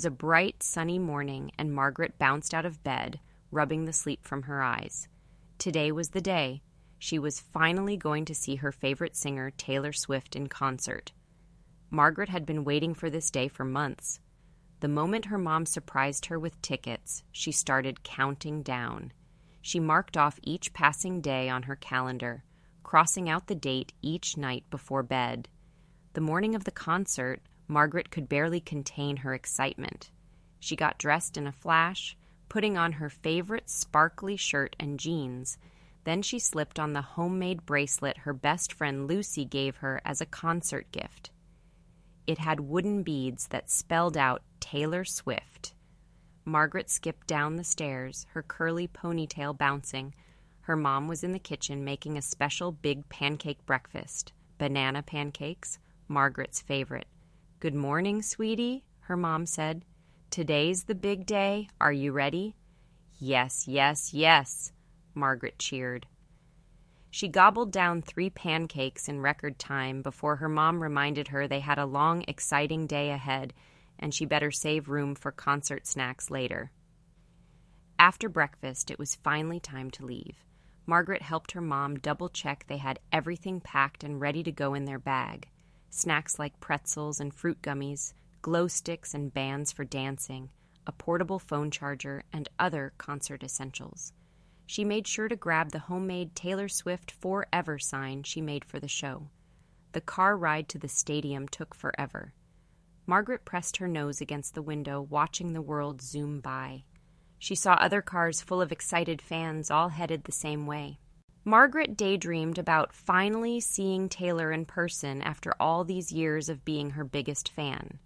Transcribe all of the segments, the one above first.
was a bright, sunny morning, and Margaret bounced out of bed, rubbing the sleep from her eyes. Today was the day. She was finally going to see her favorite singer, Taylor Swift, in concert. Margaret had been waiting for this day for months. The moment her mom surprised her with tickets, she started counting down. She marked off each passing day on her calendar, crossing out the date each night before bed. The morning of the concert, Margaret could barely contain her excitement. She got dressed in a flash, putting on her favorite sparkly shirt and jeans. Then she slipped on the homemade bracelet her best friend Lucy gave her as a concert gift. It had wooden beads that spelled out Taylor Swift. Margaret skipped down the stairs, her curly ponytail bouncing. Her mom was in the kitchen making a special big pancake breakfast banana pancakes, Margaret's favorite. Good morning, sweetie, her mom said. Today's the big day. Are you ready? Yes, yes, yes, Margaret cheered. She gobbled down three pancakes in record time before her mom reminded her they had a long, exciting day ahead and she better save room for concert snacks later. After breakfast, it was finally time to leave. Margaret helped her mom double check they had everything packed and ready to go in their bag snacks like pretzels and fruit gummies, glow sticks and bands for dancing, a portable phone charger, and other concert essentials she made sure to grab the homemade Taylor Swift Forever sign she made for the show. The car ride to the stadium took forever. Margaret pressed her nose against the window, watching the world zoom by. She saw other cars full of excited fans, all headed the same way. Margaret daydreamed about finally seeing Taylor in person after all these years of being her biggest fan.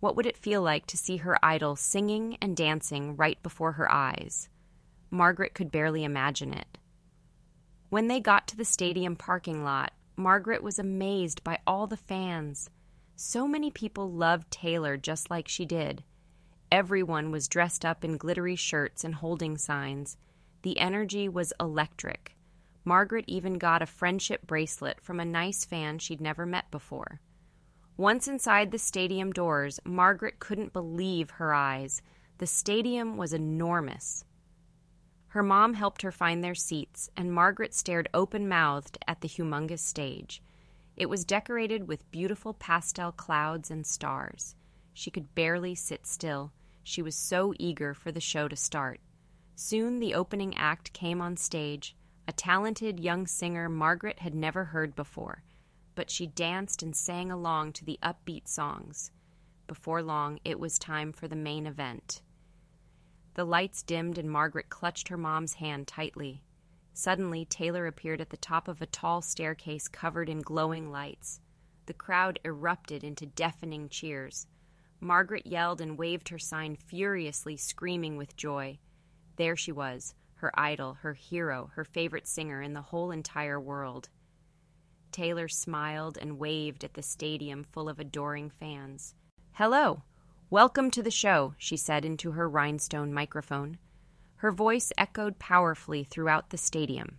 What would it feel like to see her idol singing and dancing right before her eyes? Margaret could barely imagine it. When they got to the stadium parking lot, Margaret was amazed by all the fans. So many people loved Taylor just like she did. Everyone was dressed up in glittery shirts and holding signs. The energy was electric. Margaret even got a friendship bracelet from a nice fan she'd never met before. Once inside the stadium doors, Margaret couldn't believe her eyes. The stadium was enormous. Her mom helped her find their seats, and Margaret stared open mouthed at the humongous stage. It was decorated with beautiful pastel clouds and stars. She could barely sit still. She was so eager for the show to start. Soon the opening act came on stage, a talented young singer Margaret had never heard before, but she danced and sang along to the upbeat songs. Before long, it was time for the main event. The lights dimmed and Margaret clutched her mom's hand tightly. Suddenly, Taylor appeared at the top of a tall staircase covered in glowing lights. The crowd erupted into deafening cheers. Margaret yelled and waved her sign furiously, screaming with joy. There she was, her idol, her hero, her favorite singer in the whole entire world. Taylor smiled and waved at the stadium full of adoring fans. Hello, Welcome to the show, she said into her rhinestone microphone. Her voice echoed powerfully throughout the stadium.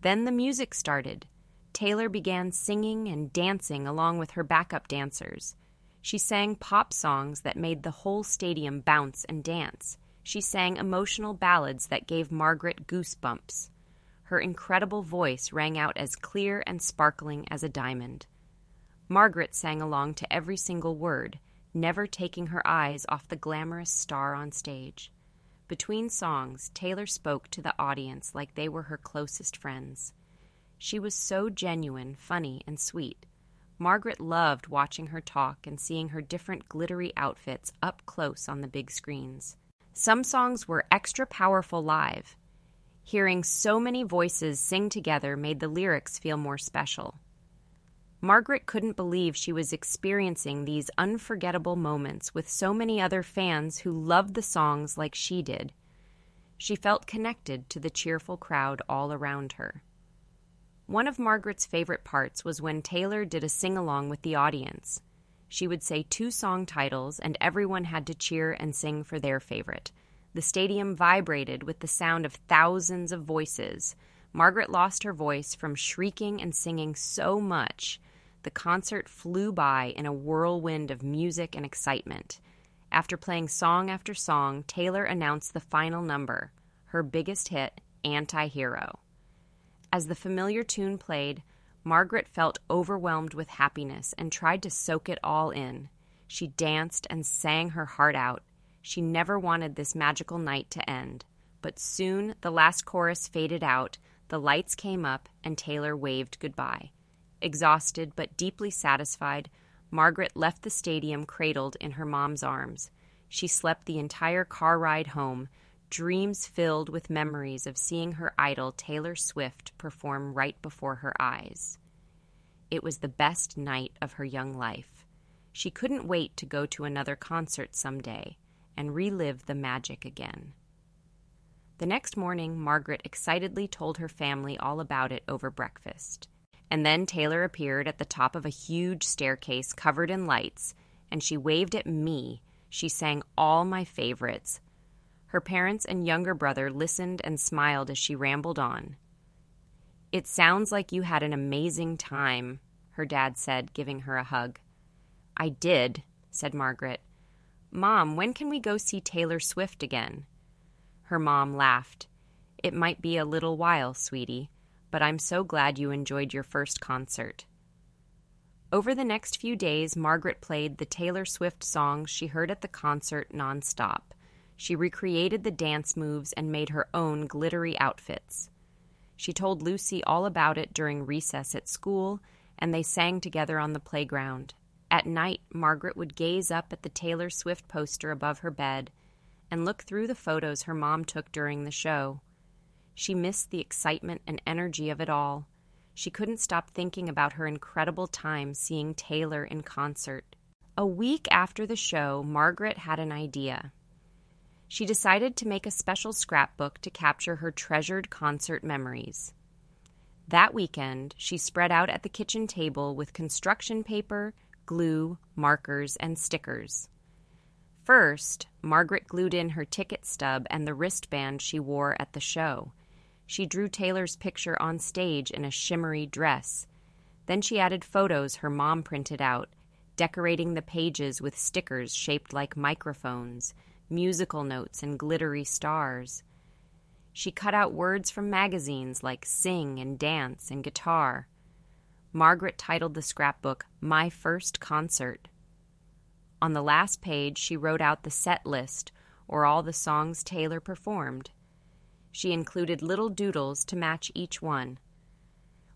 Then the music started. Taylor began singing and dancing along with her backup dancers. She sang pop songs that made the whole stadium bounce and dance. She sang emotional ballads that gave Margaret goosebumps. Her incredible voice rang out as clear and sparkling as a diamond. Margaret sang along to every single word never taking her eyes off the glamorous star on stage. Between songs, Taylor spoke to the audience like they were her closest friends. She was so genuine, funny, and sweet. Margaret loved watching her talk and seeing her different glittery outfits up close on the big screens. Some songs were extra powerful live. Hearing so many voices sing together made the lyrics feel more special. Margaret couldn't believe she was experiencing these unforgettable moments with so many other fans who loved the songs like she did. She felt connected to the cheerful crowd all around her. One of Margaret's favorite parts was when Taylor did a sing along with the audience. She would say two song titles, and everyone had to cheer and sing for their favorite. The stadium vibrated with the sound of thousands of voices. Margaret lost her voice from shrieking and singing so much the concert flew by in a whirlwind of music and excitement. After playing song after song, Taylor announced the final number, her biggest hit, Anti Hero. As the familiar tune played, Margaret felt overwhelmed with happiness and tried to soak it all in. She danced and sang her heart out. She never wanted this magical night to end. But soon the last chorus faded out, the lights came up, and Taylor waved goodbye. Exhausted but deeply satisfied, Margaret left the stadium cradled in her mom's arms. She slept the entire car ride home, dreams filled with memories of seeing her idol Taylor Swift perform right before her eyes. It was the best night of her young life. She couldn't wait to go to another concert someday and relive the magic again. The next morning, Margaret excitedly told her family all about it over breakfast. And then Taylor appeared at the top of a huge staircase covered in lights, and she waved at me. She sang all my favorites. Her parents and younger brother listened and smiled as she rambled on. It sounds like you had an amazing time, her dad said, giving her a hug. I did, said Margaret. Mom, when can we go see Taylor Swift again? Her mom laughed. It might be a little while, sweetie but I'm so glad you enjoyed your first concert. Over the next few days, Margaret played the Taylor Swift songs she heard at the concert nonstop. She recreated the dance moves and made her own glittery outfits. She told Lucy all about it during recess at school, and they sang together on the playground. At night, Margaret would gaze up at the Taylor Swift poster above her bed and look through the photos her mom took during the show. She missed the excitement and energy of it all. She couldn't stop thinking about her incredible time seeing Taylor in concert. A week after the show, Margaret had an idea. She decided to make a special scrapbook to capture her treasured concert memories. That weekend, she spread out at the kitchen table with construction paper, glue, markers, and stickers. First, Margaret glued in her ticket stub and the wristband she wore at the show. She drew Taylor's picture on stage in a shimmery dress. Then she added photos her mom printed out, decorating the pages with stickers shaped like microphones, musical notes, and glittery stars. She cut out words from magazines like sing and dance and guitar. Margaret titled the scrapbook My First Concert. On the last page, she wrote out the set list, or all the songs Taylor performed. She included little doodles to match each one.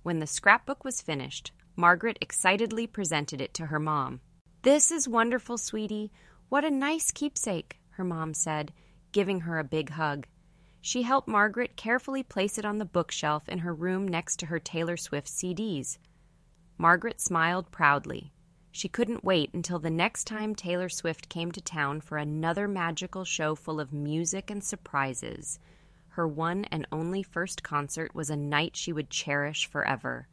When the scrapbook was finished, Margaret excitedly presented it to her mom. This is wonderful, sweetie. What a nice keepsake, her mom said, giving her a big hug. She helped Margaret carefully place it on the bookshelf in her room next to her Taylor Swift CDs. Margaret smiled proudly. She couldn't wait until the next time Taylor Swift came to town for another magical show full of music and surprises. Her one and only first concert was a night she would cherish forever.